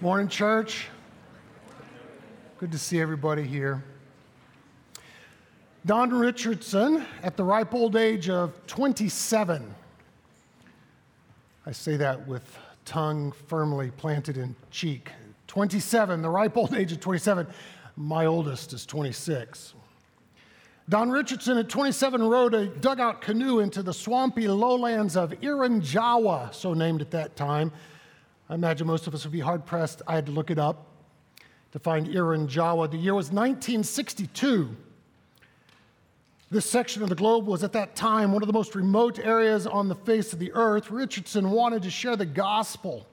Morning, church. Good to see everybody here. Don Richardson, at the ripe old age of 27, I say that with tongue firmly planted in cheek. 27, the ripe old age of 27. My oldest is 26. Don Richardson at 27 rowed a dugout canoe into the swampy lowlands of Irian so named at that time. I imagine most of us would be hard pressed. I had to look it up to find Irian The year was 1962. This section of the globe was at that time one of the most remote areas on the face of the earth. Richardson wanted to share the gospel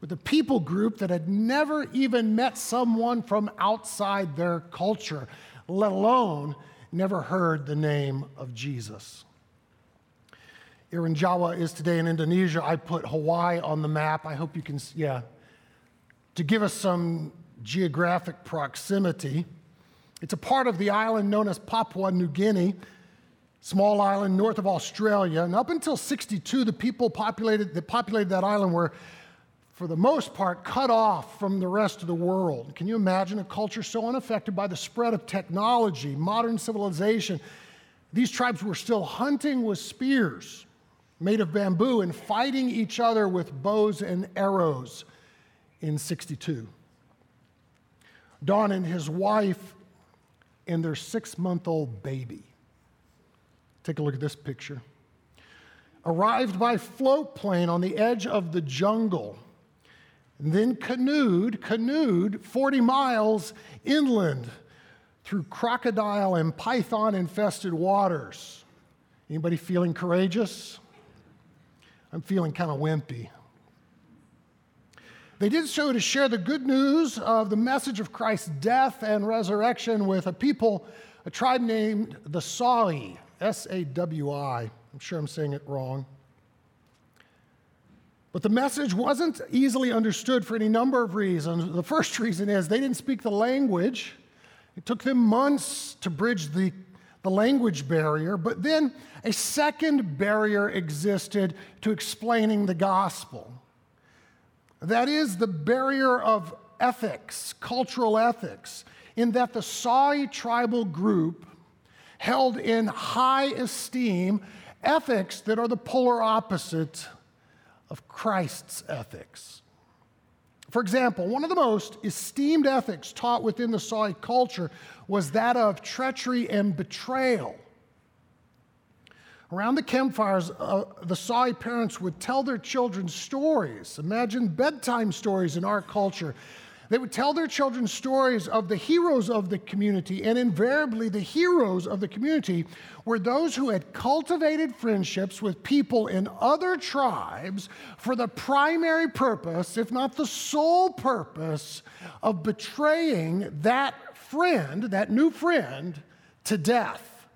with a people group that had never even met someone from outside their culture, let alone never heard the name of Jesus. Irian Jaya is today in Indonesia. I put Hawaii on the map. I hope you can, yeah. To give us some geographic proximity, it's a part of the island known as Papua New Guinea, small island north of Australia. And up until 62, the people populated, that populated that island were, for the most part, cut off from the rest of the world. Can you imagine a culture so unaffected by the spread of technology, modern civilization? These tribes were still hunting with spears made of bamboo and fighting each other with bows and arrows in 62. Don and his wife and their six month old baby. Take a look at this picture. Arrived by float plane on the edge of the jungle, and then canoed, canoed 40 miles inland through crocodile and python infested waters. Anybody feeling courageous? I'm feeling kind of wimpy. They did so to share the good news of the message of Christ's death and resurrection with a people, a tribe named the Sawi, S A W I. I'm sure I'm saying it wrong. But the message wasn't easily understood for any number of reasons. The first reason is they didn't speak the language. It took them months to bridge the, the language barrier, but then a second barrier existed to explaining the gospel. That is the barrier of ethics, cultural ethics, in that the Sawi tribal group held in high esteem ethics that are the polar opposite of Christ's ethics. For example, one of the most esteemed ethics taught within the Sawi culture was that of treachery and betrayal. Around the campfires, uh, the Sawi parents would tell their children stories. Imagine bedtime stories in our culture. They would tell their children stories of the heroes of the community, and invariably, the heroes of the community were those who had cultivated friendships with people in other tribes for the primary purpose, if not the sole purpose, of betraying that friend, that new friend, to death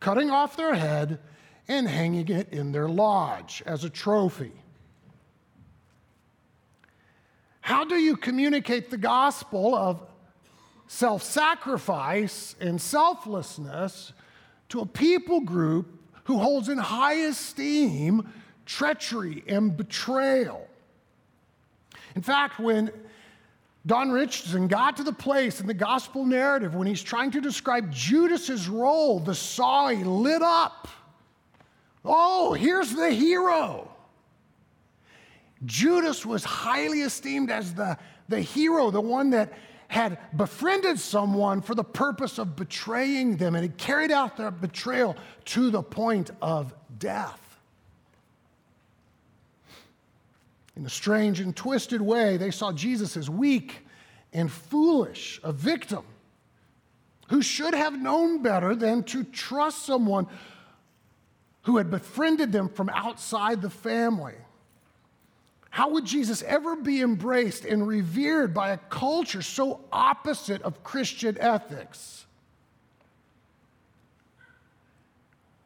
cutting off their head and hanging it in their lodge as a trophy. How do you communicate the gospel of self sacrifice and selflessness to a people group who holds in high esteem treachery and betrayal? In fact, when Don Richardson got to the place in the gospel narrative when he's trying to describe Judas's role, the Sawi lit up. Oh, here's the hero. Judas was highly esteemed as the, the hero, the one that had befriended someone for the purpose of betraying them, and he carried out their betrayal to the point of death. In a strange and twisted way, they saw Jesus as weak and foolish, a victim who should have known better than to trust someone who had befriended them from outside the family. How would Jesus ever be embraced and revered by a culture so opposite of Christian ethics?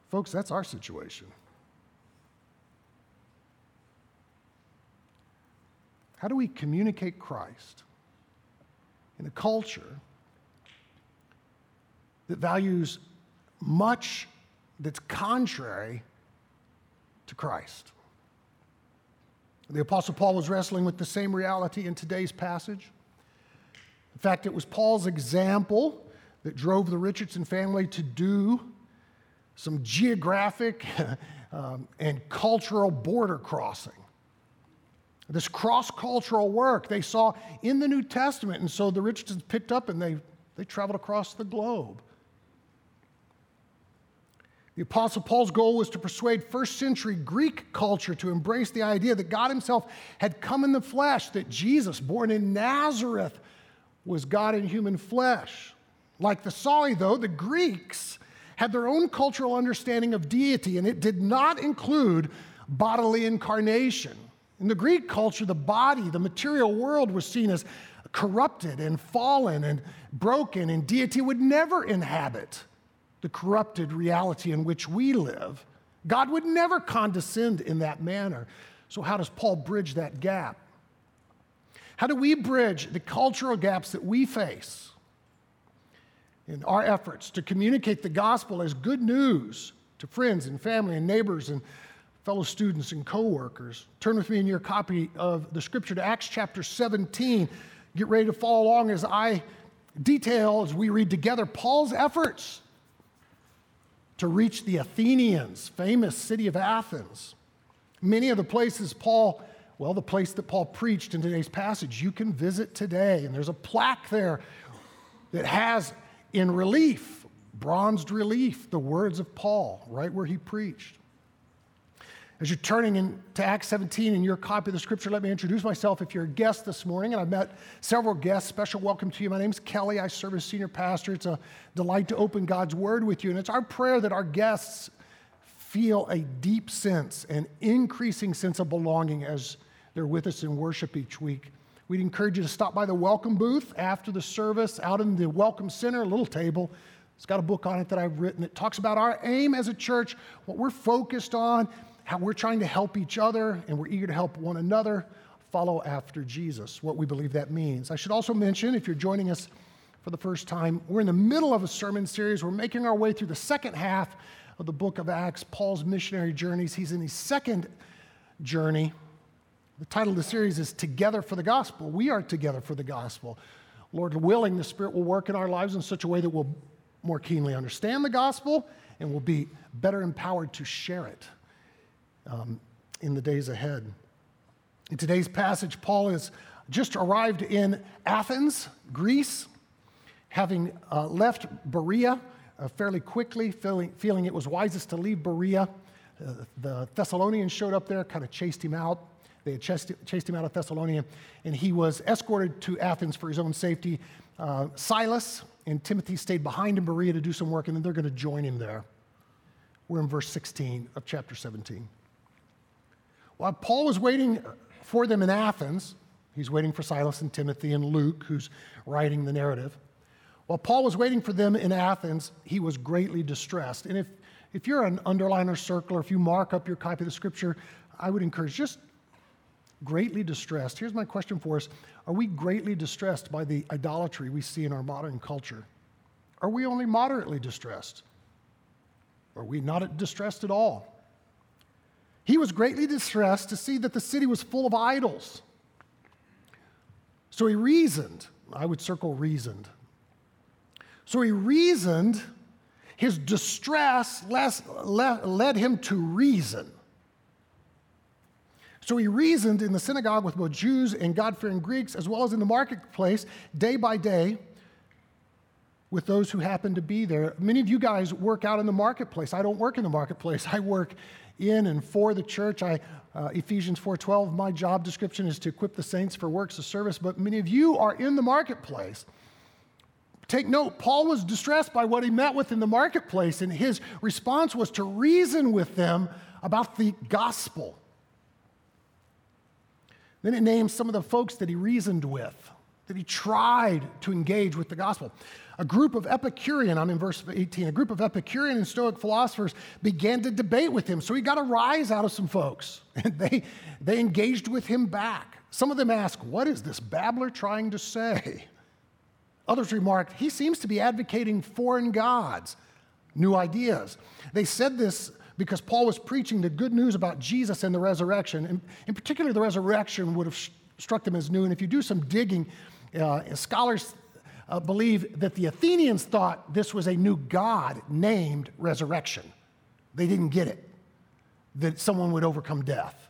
Folks, that's our situation. How do we communicate Christ in a culture that values much that's contrary to Christ? The Apostle Paul was wrestling with the same reality in today's passage. In fact, it was Paul's example that drove the Richardson family to do some geographic um, and cultural border crossing. This cross cultural work they saw in the New Testament. And so the Richardsons picked up and they, they traveled across the globe. The Apostle Paul's goal was to persuade first century Greek culture to embrace the idea that God Himself had come in the flesh, that Jesus, born in Nazareth, was God in human flesh. Like the Sawi, though, the Greeks had their own cultural understanding of deity, and it did not include bodily incarnation. In the Greek culture, the body, the material world, was seen as corrupted and fallen and broken, and deity would never inhabit the corrupted reality in which we live. God would never condescend in that manner. So, how does Paul bridge that gap? How do we bridge the cultural gaps that we face in our efforts to communicate the gospel as good news to friends and family and neighbors and fellow students and coworkers? Turn with me in your copy of the scripture to Acts chapter 17. Get ready to follow along as I detail, as we read together, Paul's efforts to reach the Athenians, famous city of Athens. Many of the places Paul, well, the place that Paul preached in today's passage, you can visit today. And there's a plaque there that has in relief, bronzed relief, the words of Paul, right where he preached. As you're turning into Acts 17 in your copy of the scripture, let me introduce myself. If you're a guest this morning, and I've met several guests, special welcome to you. My name's Kelly. I serve as senior pastor. It's a delight to open God's word with you. And it's our prayer that our guests feel a deep sense, an increasing sense of belonging as they're with us in worship each week. We'd encourage you to stop by the welcome booth after the service, out in the welcome center, a little table. It's got a book on it that I've written. It talks about our aim as a church, what we're focused on we're trying to help each other and we're eager to help one another follow after Jesus, what we believe that means. I should also mention, if you're joining us for the first time, we're in the middle of a sermon series. We're making our way through the second half of the book of Acts, Paul's missionary journeys. He's in his second journey. The title of the series is Together for the Gospel. We are together for the gospel. Lord willing, the Spirit will work in our lives in such a way that we'll more keenly understand the gospel and we'll be better empowered to share it um, in the days ahead. In today's passage, Paul has just arrived in Athens, Greece, having uh, left Berea uh, fairly quickly, feeling, feeling it was wisest to leave Berea. Uh, the Thessalonians showed up there, kind of chased him out. They had chased, chased him out of Thessalonica, and he was escorted to Athens for his own safety. Uh, Silas and Timothy stayed behind in Berea to do some work, and then they're going to join him there. We're in verse 16 of chapter 17. While Paul was waiting for them in Athens, he's waiting for Silas and Timothy and Luke, who's writing the narrative. While Paul was waiting for them in Athens, he was greatly distressed. And if, if you're an underliner circle or if you mark up your copy of the scripture, I would encourage just greatly distressed. Here's my question for us Are we greatly distressed by the idolatry we see in our modern culture? Are we only moderately distressed? Are we not distressed at all? He was greatly distressed to see that the city was full of idols. So he reasoned. I would circle reasoned. So he reasoned. His distress led him to reason. So he reasoned in the synagogue with both Jews and God fearing Greeks, as well as in the marketplace, day by day, with those who happen to be there. Many of you guys work out in the marketplace. I don't work in the marketplace, I work in and for the church. I, uh, Ephesians 4:12, my job description is to equip the saints for works of service, but many of you are in the marketplace. Take note, Paul was distressed by what he met with in the marketplace, and his response was to reason with them about the gospel. Then it names some of the folks that he reasoned with, that he tried to engage with the gospel. A group of Epicurean, I'm in verse 18, a group of Epicurean and Stoic philosophers began to debate with him. So he got a rise out of some folks, and they, they engaged with him back. Some of them asked, What is this babbler trying to say? Others remarked, He seems to be advocating foreign gods, new ideas. They said this because Paul was preaching the good news about Jesus and the resurrection. And in particular, the resurrection would have struck them as new. And if you do some digging, uh, scholars uh, believe that the Athenians thought this was a new god named resurrection. They didn't get it, that someone would overcome death.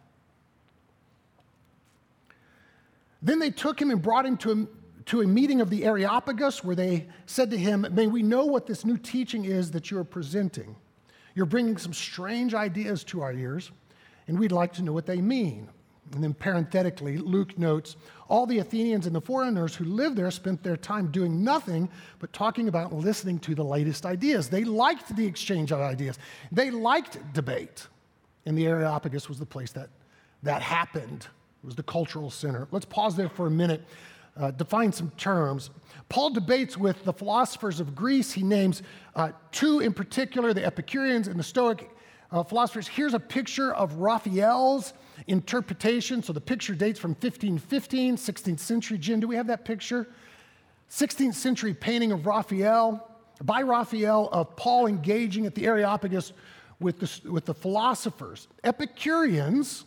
Then they took him and brought him to a, to a meeting of the Areopagus where they said to him, May we know what this new teaching is that you are presenting. You're bringing some strange ideas to our ears, and we'd like to know what they mean. And then parenthetically, Luke notes all the Athenians and the foreigners who lived there spent their time doing nothing but talking about and listening to the latest ideas. They liked the exchange of ideas, they liked debate. And the Areopagus was the place that that happened it was the cultural center. Let's pause there for a minute, uh, define some terms. Paul debates with the philosophers of Greece. He names uh, two in particular, the Epicureans and the Stoic uh, philosophers. Here's a picture of Raphael's interpretation. So the picture dates from 1515, 16th century. Jim, do we have that picture? 16th century painting of Raphael, by Raphael, of Paul engaging at the Areopagus with the, with the philosophers. Epicureans,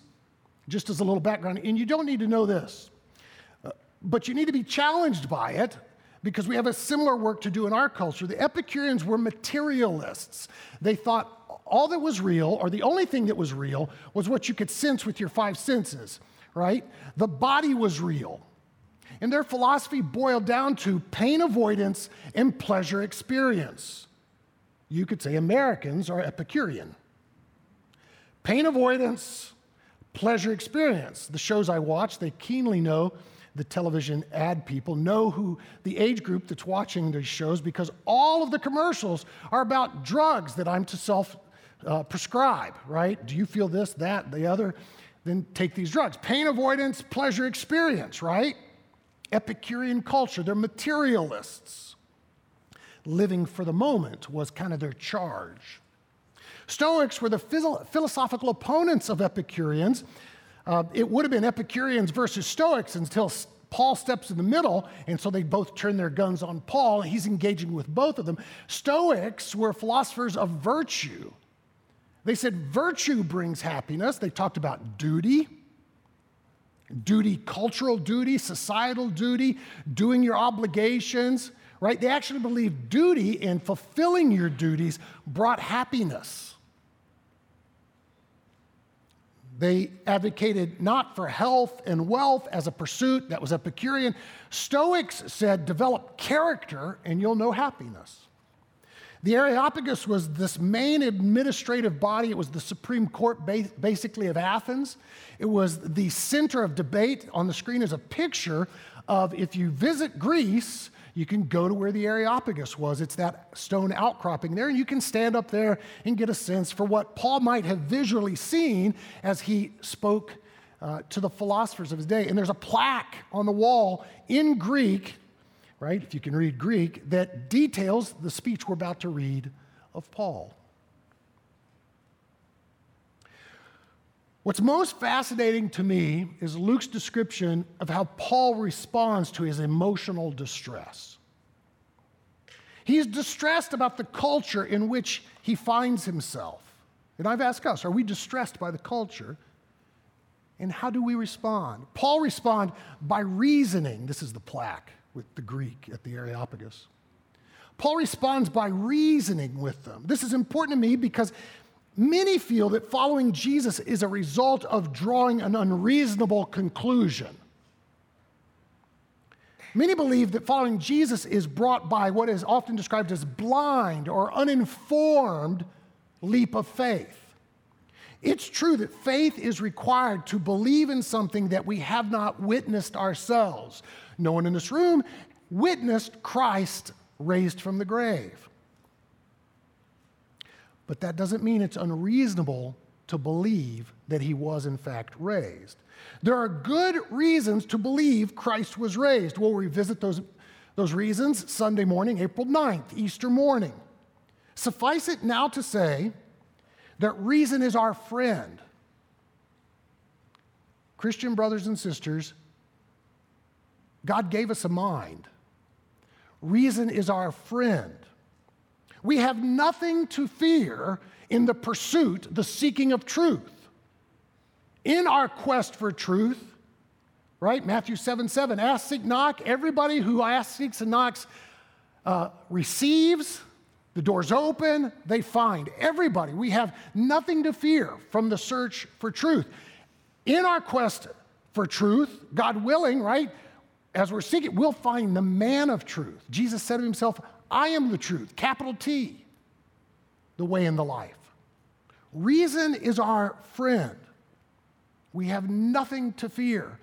just as a little background, and you don't need to know this, uh, but you need to be challenged by it because we have a similar work to do in our culture. The Epicureans were materialists. They thought all that was real, or the only thing that was real, was what you could sense with your five senses, right? The body was real. And their philosophy boiled down to pain avoidance and pleasure experience. You could say Americans are Epicurean. Pain avoidance, pleasure experience. The shows I watch, they keenly know the television ad people know who the age group that's watching these shows because all of the commercials are about drugs that I'm to self uh, prescribe, right? Do you feel this, that, the other? Then take these drugs. Pain avoidance, pleasure experience, right? Epicurean culture, they're materialists. Living for the moment was kind of their charge. Stoics were the philosophical opponents of Epicureans. Uh, it would have been Epicureans versus Stoics until Paul steps in the middle, and so they both turn their guns on Paul, he's engaging with both of them. Stoics were philosophers of virtue. They said virtue brings happiness. They talked about duty, duty, cultural duty, societal duty, doing your obligations, right? They actually believed duty and fulfilling your duties brought happiness. They advocated not for health and wealth as a pursuit, that was Epicurean. Stoics said, develop character and you'll know happiness. The Areopagus was this main administrative body. It was the Supreme Court, basically, of Athens. It was the center of debate. On the screen is a picture of if you visit Greece, you can go to where the Areopagus was. It's that stone outcropping there, and you can stand up there and get a sense for what Paul might have visually seen as he spoke uh, to the philosophers of his day. And there's a plaque on the wall in Greek, right, if you can read Greek, that details the speech we're about to read of Paul. What's most fascinating to me is Luke's description of how Paul responds to his emotional distress. He's distressed about the culture in which he finds himself. And I've asked us, are we distressed by the culture? And how do we respond? Paul responds by reasoning. This is the plaque with the Greek at the Areopagus. Paul responds by reasoning with them. This is important to me because Many feel that following Jesus is a result of drawing an unreasonable conclusion. Many believe that following Jesus is brought by what is often described as blind or uninformed leap of faith. It's true that faith is required to believe in something that we have not witnessed ourselves. No one in this room witnessed Christ raised from the grave. But that doesn't mean it's unreasonable to believe that he was, in fact, raised. There are good reasons to believe Christ was raised. We'll revisit those, those reasons Sunday morning, April 9th, Easter morning. Suffice it now to say that reason is our friend. Christian brothers and sisters, God gave us a mind. Reason is our friend. We have nothing to fear in the pursuit, the seeking of truth. In our quest for truth, right? Matthew 7 7, ask, seek, knock. Everybody who asks, seeks, and knocks uh, receives. The door's open, they find. Everybody. We have nothing to fear from the search for truth. In our quest for truth, God willing, right? As we're seeking, we'll find the man of truth. Jesus said of himself, I am the truth, capital T, the way and the life. Reason is our friend. We have nothing to fear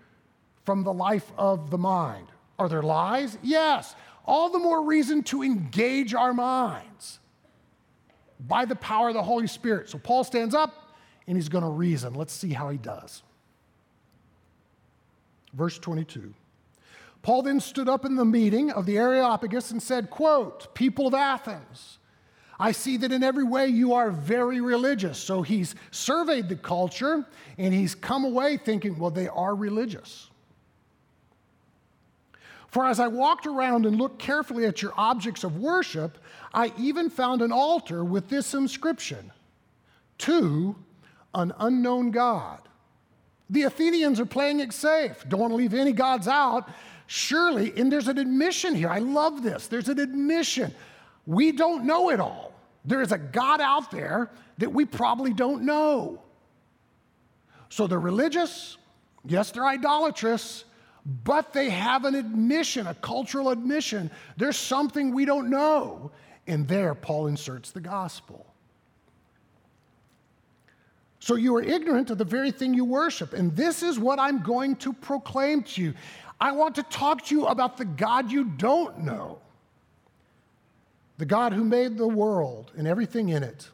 from the life of the mind. Are there lies? Yes. All the more reason to engage our minds by the power of the Holy Spirit. So Paul stands up and he's going to reason. Let's see how he does. Verse 22. Paul then stood up in the meeting of the Areopagus and said, quote, people of Athens, I see that in every way you are very religious. So he's surveyed the culture and he's come away thinking, well, they are religious. For as I walked around and looked carefully at your objects of worship, I even found an altar with this inscription To an unknown God. The Athenians are playing it safe. Don't want to leave any gods out. Surely, and there's an admission here. I love this. There's an admission. We don't know it all. There is a God out there that we probably don't know. So they're religious. Yes, they're idolatrous, but they have an admission, a cultural admission. There's something we don't know. And there, Paul inserts the gospel. So you are ignorant of the very thing you worship. And this is what I'm going to proclaim to you. I want to talk to you about the God you don't know. The God who made the world and everything in it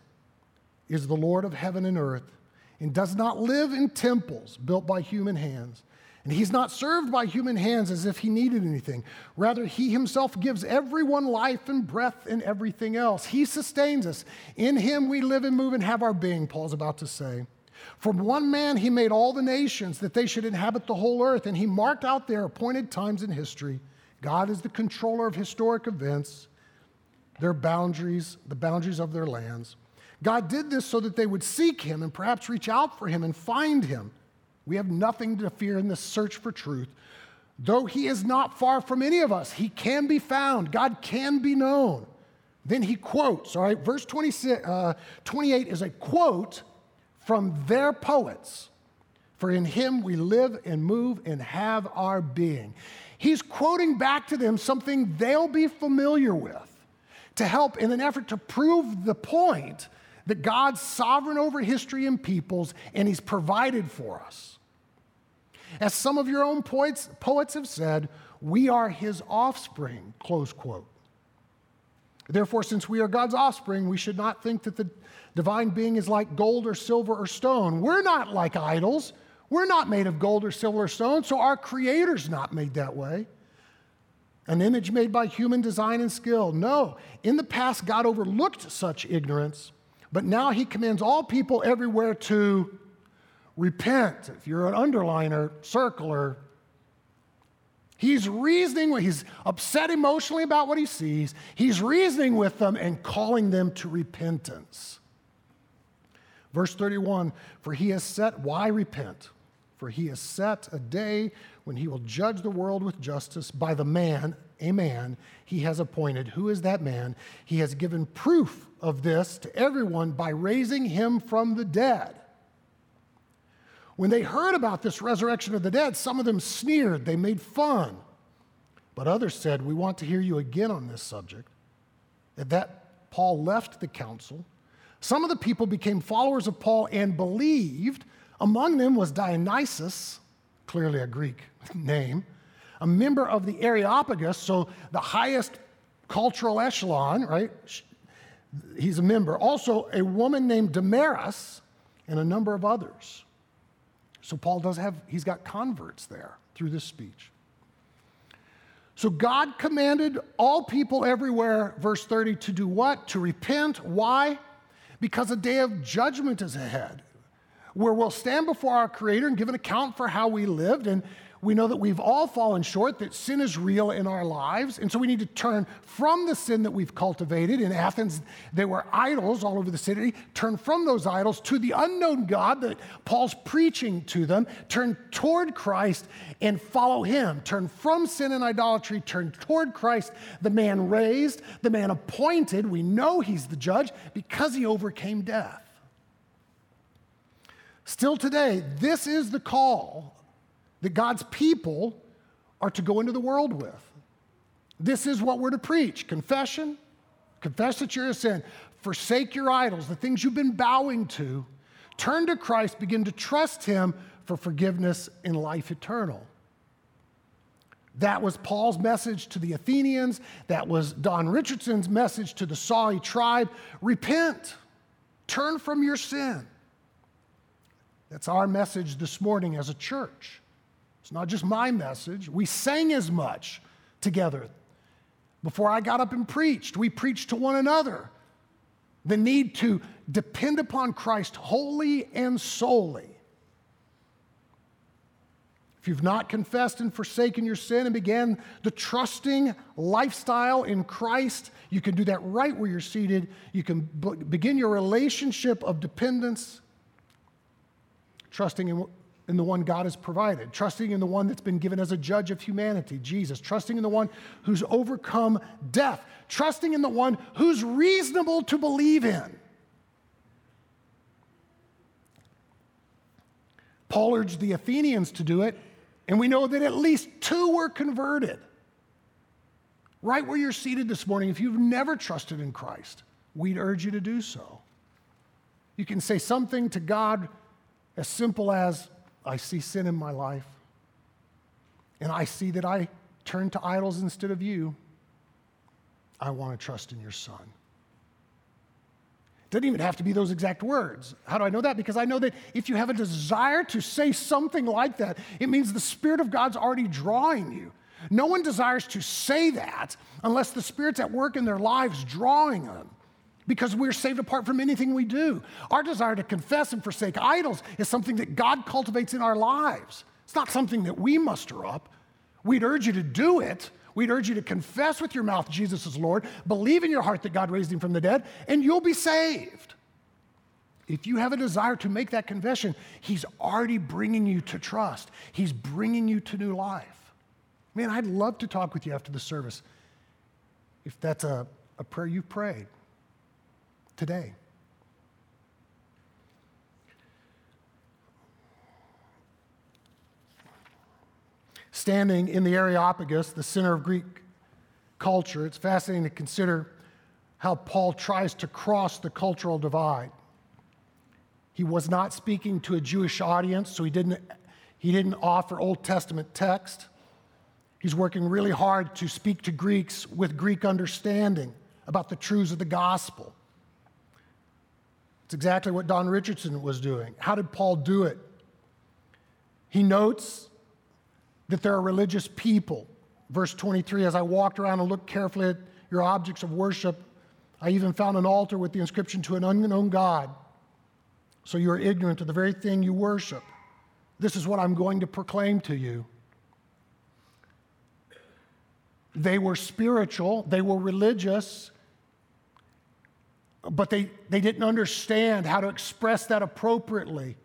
is the Lord of heaven and earth and does not live in temples built by human hands. And he's not served by human hands as if he needed anything. Rather, he himself gives everyone life and breath and everything else. He sustains us. In him we live and move and have our being, Paul's about to say. From one man he made all the nations that they should inhabit the whole earth, and he marked out their appointed times in history. God is the controller of historic events their boundaries, the boundaries of their lands. God did this so that they would seek him and perhaps reach out for him and find him. We have nothing to fear in this search for truth. Though he is not far from any of us, he can be found. God can be known. Then he quotes, all right, verse 26, uh, 28 is a quote from their poets. For in him we live and move and have our being. He's quoting back to them something they'll be familiar with to help in an effort to prove the point that God's sovereign over history and peoples and He's provided for us. As some of your own poets, poets have said, we are His offspring, close quote. Therefore, since we are God's offspring, we should not think that the divine being is like gold or silver or stone. We're not like idols. We're not made of gold or silver or stone, so our Creator's not made that way an image made by human design and skill. No, in the past, God overlooked such ignorance, but now He commands all people everywhere to repent. If you're an underliner, circler, He's reasoning, he's upset emotionally about what he sees. He's reasoning with them and calling them to repentance. Verse 31 For he has set, why repent? For he has set a day when he will judge the world with justice by the man, a man, he has appointed. Who is that man? He has given proof of this to everyone by raising him from the dead. When they heard about this resurrection of the dead, some of them sneered, they made fun. But others said, We want to hear you again on this subject. At that, Paul left the council. Some of the people became followers of Paul and believed. Among them was Dionysus, clearly a Greek name, a member of the Areopagus, so the highest cultural echelon, right? He's a member. Also, a woman named Damaris and a number of others. So Paul does have, he's got converts there through this speech. So God commanded all people everywhere, verse 30, to do what? To repent. Why? Because a day of judgment is ahead where we'll stand before our Creator and give an account for how we lived. And we know that we've all fallen short, that sin is real in our lives. And so we need to turn from the sin that we've cultivated. In Athens, there were idols all over the city. Turn from those idols to the unknown God that Paul's preaching to them. Turn toward Christ and follow him. Turn from sin and idolatry, turn toward Christ, the man raised, the man appointed. We know he's the judge because he overcame death. Still today, this is the call that God's people are to go into the world with. This is what we're to preach confession, confess that you're a sin, forsake your idols, the things you've been bowing to, turn to Christ, begin to trust Him for forgiveness in life eternal. That was Paul's message to the Athenians. That was Don Richardson's message to the Sawi tribe. Repent, turn from your sin. That's our message this morning as a church. It's not just my message. We sang as much together. Before I got up and preached, we preached to one another the need to depend upon Christ wholly and solely. If you've not confessed and forsaken your sin and began the trusting lifestyle in Christ, you can do that right where you're seated. You can begin your relationship of dependence, trusting in in the one God has provided, trusting in the one that's been given as a judge of humanity, Jesus, trusting in the one who's overcome death, trusting in the one who's reasonable to believe in. Paul urged the Athenians to do it, and we know that at least two were converted. Right where you're seated this morning, if you've never trusted in Christ, we'd urge you to do so. You can say something to God as simple as, I see sin in my life, and I see that I turn to idols instead of you. I want to trust in your son. It doesn't even have to be those exact words. How do I know that? Because I know that if you have a desire to say something like that, it means the Spirit of God's already drawing you. No one desires to say that unless the Spirit's at work in their lives drawing them because we're saved apart from anything we do. Our desire to confess and forsake idols is something that God cultivates in our lives. It's not something that we muster up. We'd urge you to do it. We'd urge you to confess with your mouth Jesus is Lord, believe in your heart that God raised him from the dead, and you'll be saved. If you have a desire to make that confession, He's already bringing you to trust, He's bringing you to new life. Man, I'd love to talk with you after the service if that's a, a prayer you've prayed today. Standing in the Areopagus, the center of Greek culture, it's fascinating to consider how Paul tries to cross the cultural divide. He was not speaking to a Jewish audience, so he didn't, he didn't offer Old Testament text. He's working really hard to speak to Greeks with Greek understanding about the truths of the gospel. It's exactly what Don Richardson was doing. How did Paul do it? He notes that there are religious people. Verse 23 As I walked around and looked carefully at your objects of worship, I even found an altar with the inscription to an unknown God. So you are ignorant of the very thing you worship. This is what I'm going to proclaim to you. They were spiritual, they were religious, but they, they didn't understand how to express that appropriately.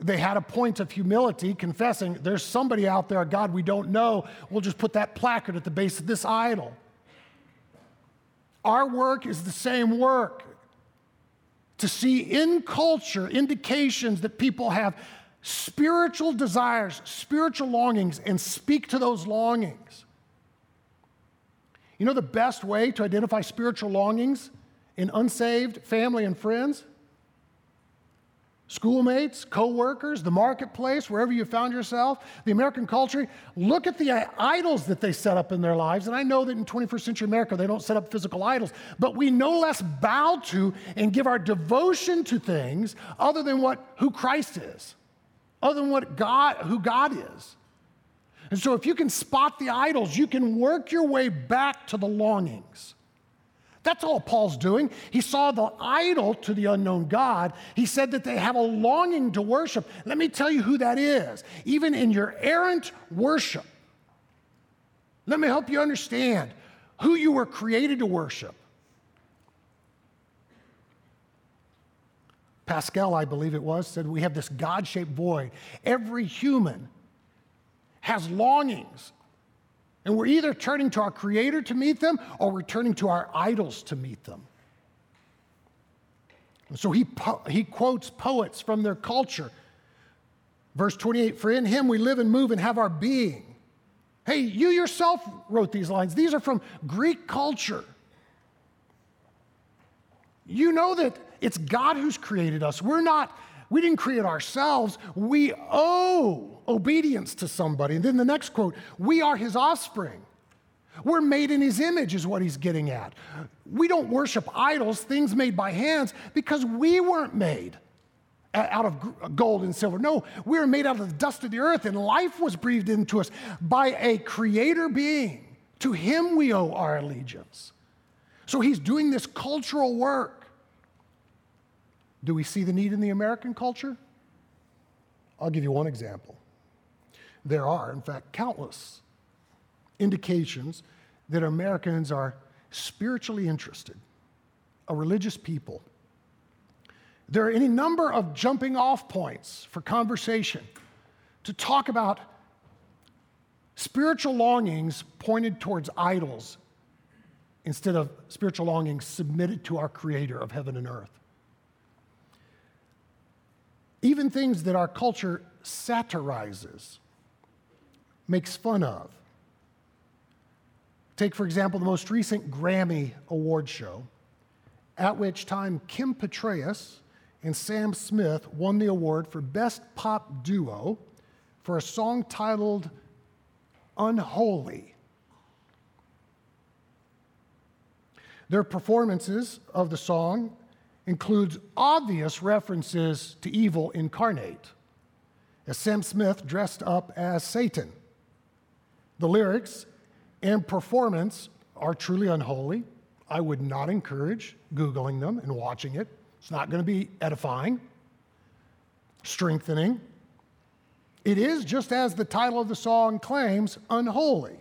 They had a point of humility, confessing, There's somebody out there, God, we don't know. We'll just put that placard at the base of this idol. Our work is the same work to see in culture indications that people have spiritual desires, spiritual longings, and speak to those longings. You know the best way to identify spiritual longings in unsaved family and friends, schoolmates, co-workers, the marketplace, wherever you found yourself, the American culture, look at the idols that they set up in their lives. And I know that in 21st century America, they don't set up physical idols, but we no less bow to and give our devotion to things other than what who Christ is, other than what God, who God is. And so if you can spot the idols, you can work your way back to the longings. That's all Paul's doing. He saw the idol to the unknown God. He said that they have a longing to worship. Let me tell you who that is. Even in your errant worship, let me help you understand who you were created to worship. Pascal, I believe it was, said we have this God shaped void. Every human has longings. And we're either turning to our Creator to meet them or we're turning to our idols to meet them. And so he, po- he quotes poets from their culture. Verse 28 For in him we live and move and have our being. Hey, you yourself wrote these lines. These are from Greek culture. You know that it's God who's created us. We're not, we didn't create ourselves. We owe obedience to somebody. And then the next quote we are his offspring. We're made in his image, is what he's getting at. We don't worship idols, things made by hands, because we weren't made out of gold and silver. No, we were made out of the dust of the earth, and life was breathed into us by a creator being. To him we owe our allegiance. So he's doing this cultural work. Do we see the need in the American culture? I'll give you one example. There are, in fact, countless indications that Americans are spiritually interested, a religious people. There are any number of jumping off points for conversation to talk about spiritual longings pointed towards idols instead of spiritual longings submitted to our Creator of heaven and earth. Even things that our culture satirizes, makes fun of. Take, for example, the most recent Grammy Award show, at which time Kim Petras and Sam Smith won the award for Best Pop Duo for a song titled Unholy. Their performances of the song includes obvious references to evil incarnate, as Sam Smith dressed up as Satan. The lyrics and performance are truly unholy. I would not encourage Googling them and watching it. It's not going to be edifying, strengthening. It is, just as the title of the song claims, unholy.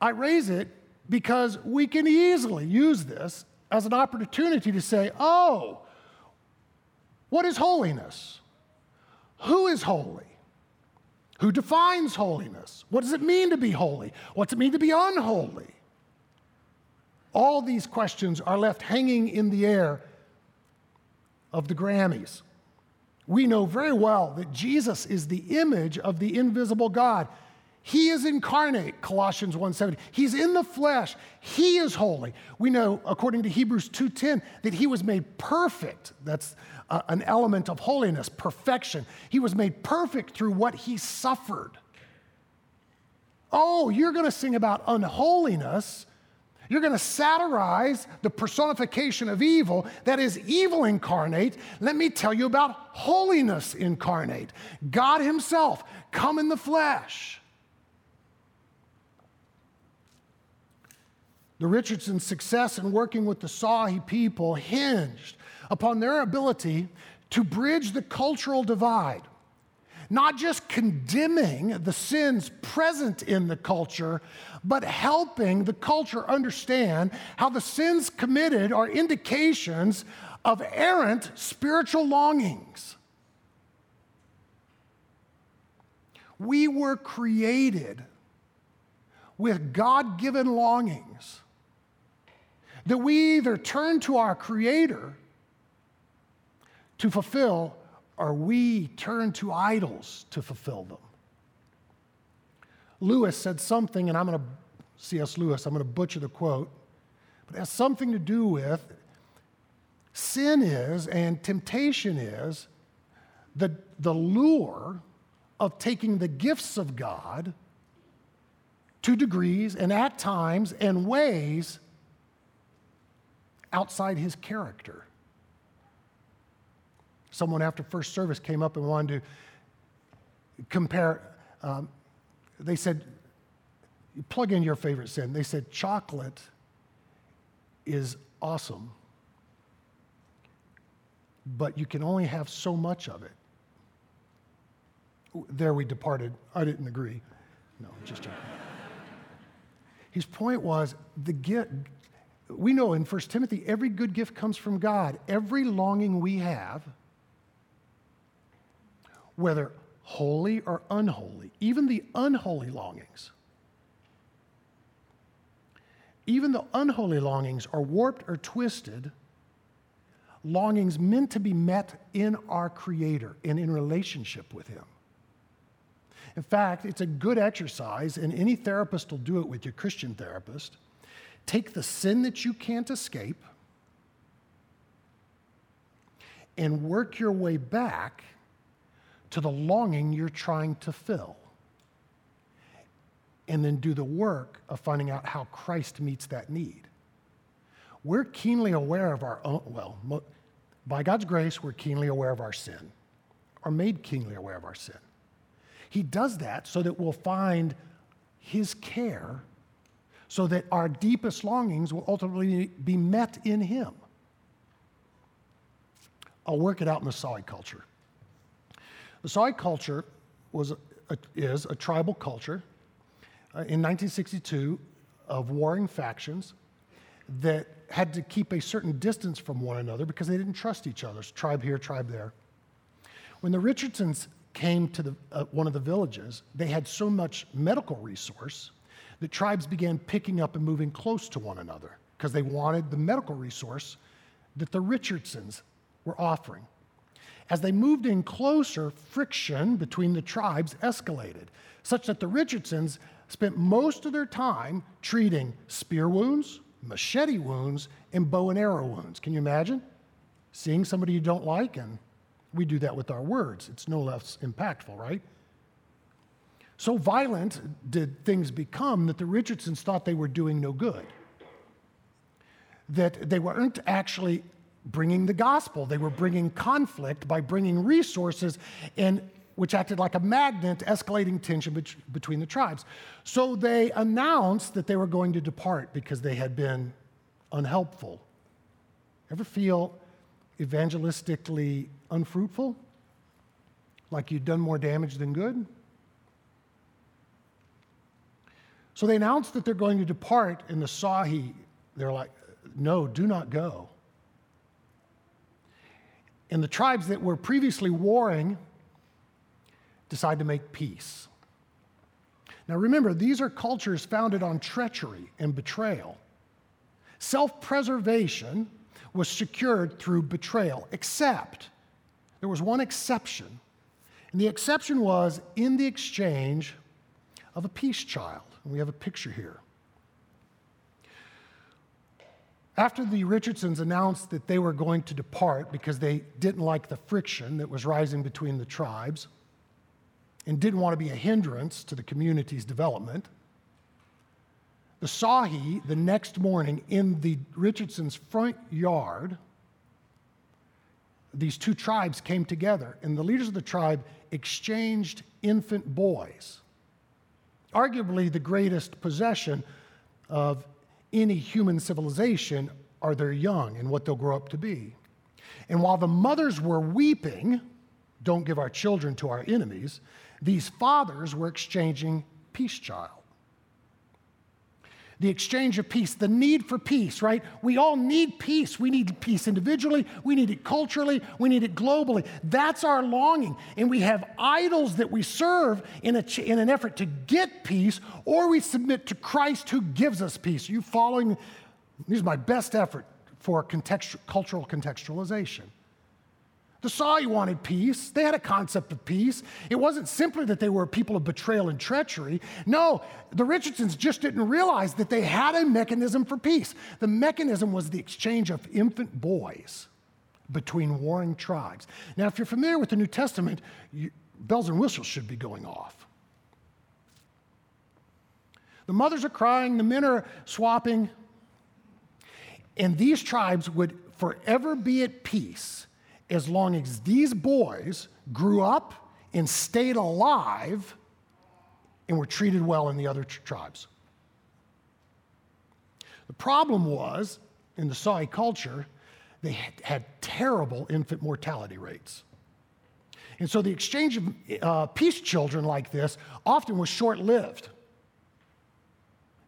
I raise it because we can easily use this as an opportunity to say, oh, what is holiness? Who is holy? Who defines holiness? What does it mean to be holy? What's it mean to be unholy? All these questions are left hanging in the air of the Grammys. We know very well that Jesus is the image of the invisible God. He is incarnate, Colossians 1:7. He's in the flesh. He is holy. We know according to Hebrews 2:10 that he was made perfect. That's uh, an element of holiness, perfection. He was made perfect through what he suffered. Oh, you're going to sing about unholiness. You're going to satirize the personification of evil that is evil incarnate. Let me tell you about holiness incarnate. God Himself come in the flesh. The Richardsons' success in working with the Sawi people hinged upon their ability to bridge the cultural divide, not just condemning the sins present in the culture, but helping the culture understand how the sins committed are indications of errant spiritual longings. We were created with God given longings that we either turn to our Creator to fulfill or we turn to idols to fulfill them. Lewis said something, and I'm going to, C.S. Lewis, I'm going to butcher the quote, but it has something to do with sin is and temptation is the, the lure of taking the gifts of God to degrees and at times and ways outside his character. Someone after first service came up and wanted to compare. Um, they said, plug in your favorite sin. They said, chocolate is awesome, but you can only have so much of it. There we departed. I didn't agree. No, just joking. His point was the we know in 1 Timothy, every good gift comes from God. Every longing we have, whether holy or unholy, even the unholy longings, even the unholy longings are warped or twisted, longings meant to be met in our Creator and in relationship with Him. In fact, it's a good exercise, and any therapist will do it with your Christian therapist. Take the sin that you can't escape and work your way back to the longing you're trying to fill. And then do the work of finding out how Christ meets that need. We're keenly aware of our own, well, by God's grace, we're keenly aware of our sin, or made keenly aware of our sin. He does that so that we'll find His care, so that our deepest longings will ultimately be met in Him. I'll work it out in the Sawi culture. The Sawi culture was a, is a tribal culture uh, in 1962 of warring factions that had to keep a certain distance from one another because they didn't trust each other. Tribe here, tribe there. When the Richardsons came to the, uh, one of the villages, they had so much medical resource that tribes began picking up and moving close to one another because they wanted the medical resource that the Richardsons were offering. As they moved in closer, friction between the tribes escalated, such that the Richardsons spent most of their time treating spear wounds, machete wounds, and bow and arrow wounds. Can you imagine? Seeing somebody you don't like and we do that with our words. It's no less impactful, right? So violent did things become that the Richardsons thought they were doing no good. That they weren't actually bringing the gospel, they were bringing conflict by bringing resources and which acted like a magnet, escalating tension between the tribes. So they announced that they were going to depart because they had been unhelpful. Ever feel evangelistically unfruitful? Like you'd done more damage than good? So they announced that they're going to depart, and the Sawi, they're like, no, do not go. And the tribes that were previously warring decide to make peace. Now remember, these are cultures founded on treachery and betrayal. Self preservation was secured through betrayal, except there was one exception. And the exception was in the exchange of a peace child. And we have a picture here. After the Richardsons announced that they were going to depart because they didn't like the friction that was rising between the tribes and didn't want to be a hindrance to the community's development, the Sawi, the next morning in the Richardson's front yard, these two tribes came together, and the leaders of the tribe exchanged infant boys. Arguably, the greatest possession of any human civilization are their young and what they'll grow up to be. And while the mothers were weeping, don't give our children to our enemies, these fathers were exchanging peace child the exchange of peace, the need for peace, right? We all need peace. We need peace individually, we need it culturally, we need it globally. That's our longing. And we have idols that we serve in, a, in an effort to get peace, or we submit to Christ who gives us peace. Are you following? This is my best effort for contextual, cultural contextualization. The Sawi wanted peace. They had a concept of peace. It wasn't simply that they were people of betrayal and treachery. No, the Richardsons just didn't realize that they had a mechanism for peace. The mechanism was the exchange of infant boys between warring tribes. Now, if you're familiar with the New Testament, you, bells and whistles should be going off. The mothers are crying, the men are swapping, and these tribes would forever be at peace as long as these boys grew up and stayed alive and were treated well in the other tribes. The problem was in the Sawi culture, they had, had terrible infant mortality rates. And so the exchange of uh, peace children like this often was short lived.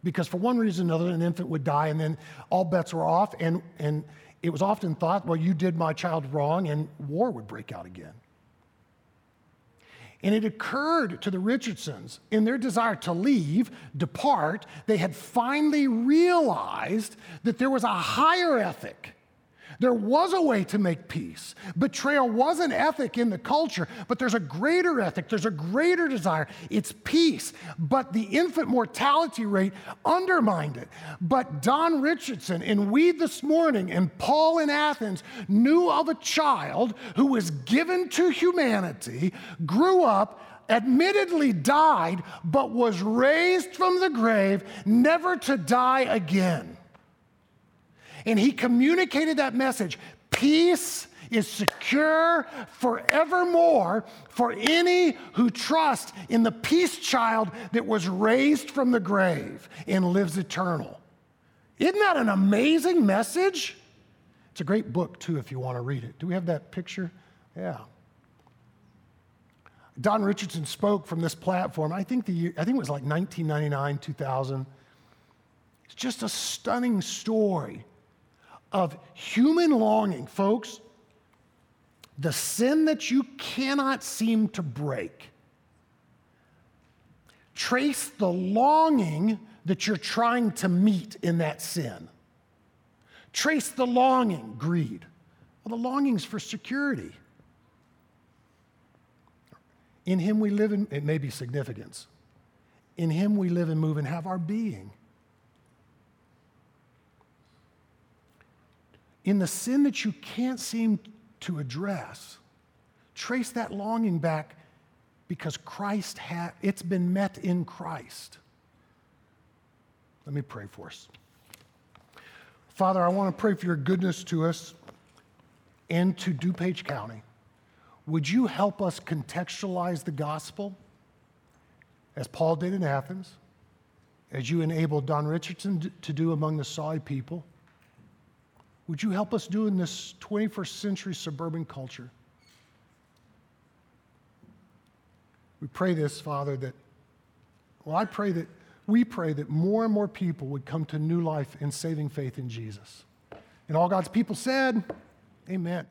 Because for one reason or another, an infant would die and then all bets were off. And, and it was often thought, well, you did my child wrong, and war would break out again. And it occurred to the Richardsons in their desire to leave, depart, they had finally realized that there was a higher ethic there was a way to make peace. Betrayal was an ethic in the culture, but there's a greater ethic, there's a greater desire. It's peace. But the infant mortality rate undermined it. But Don Richardson in Weed this morning and Paul in Athens knew of a child who was given to humanity, grew up, admittedly died, but was raised from the grave, never to die again. And he communicated that message peace is secure forevermore for any who trust in the peace child that was raised from the grave and lives eternal. Isn't that an amazing message? It's a great book, too, if you want to read it. Do we have that picture? Yeah. Don Richardson spoke from this platform. I think, the I think it was like 1999, 2000. It's just a stunning story of human longing, folks, the sin that you cannot seem to break. Trace the longing that you're trying to meet in that sin. Trace the longing, greed. Well, the longing's for security. In Him we live and it may be significance. In Him we live and move and have our being. In the sin that you can't seem to address, trace that longing back because Christ had it's been met in Christ. Let me pray for us. Father, I want to pray for your goodness to us and to DuPage County. Would you help us contextualize the gospel as Paul did in Athens, as you enabled Don Richardson to do among the Sawi people? Would you help us do in this 21st century suburban culture? We pray this, Father, that, well, I pray that, we pray that more and more people would come to new life and saving faith in Jesus. And all God's people said, Amen.